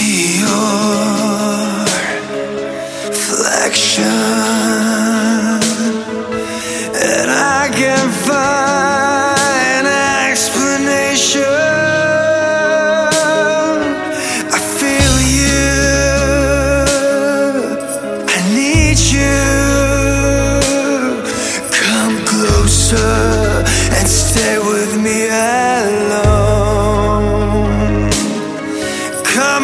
see your reflection, and I can find an explanation. I feel you, I need you. Come closer and stay with me alone.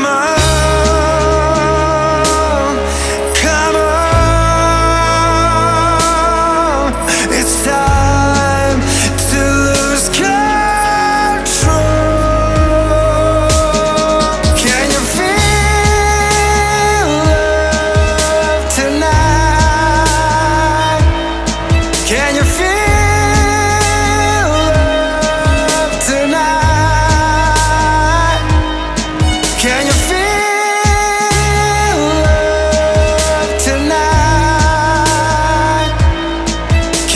On.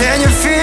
Can you feel?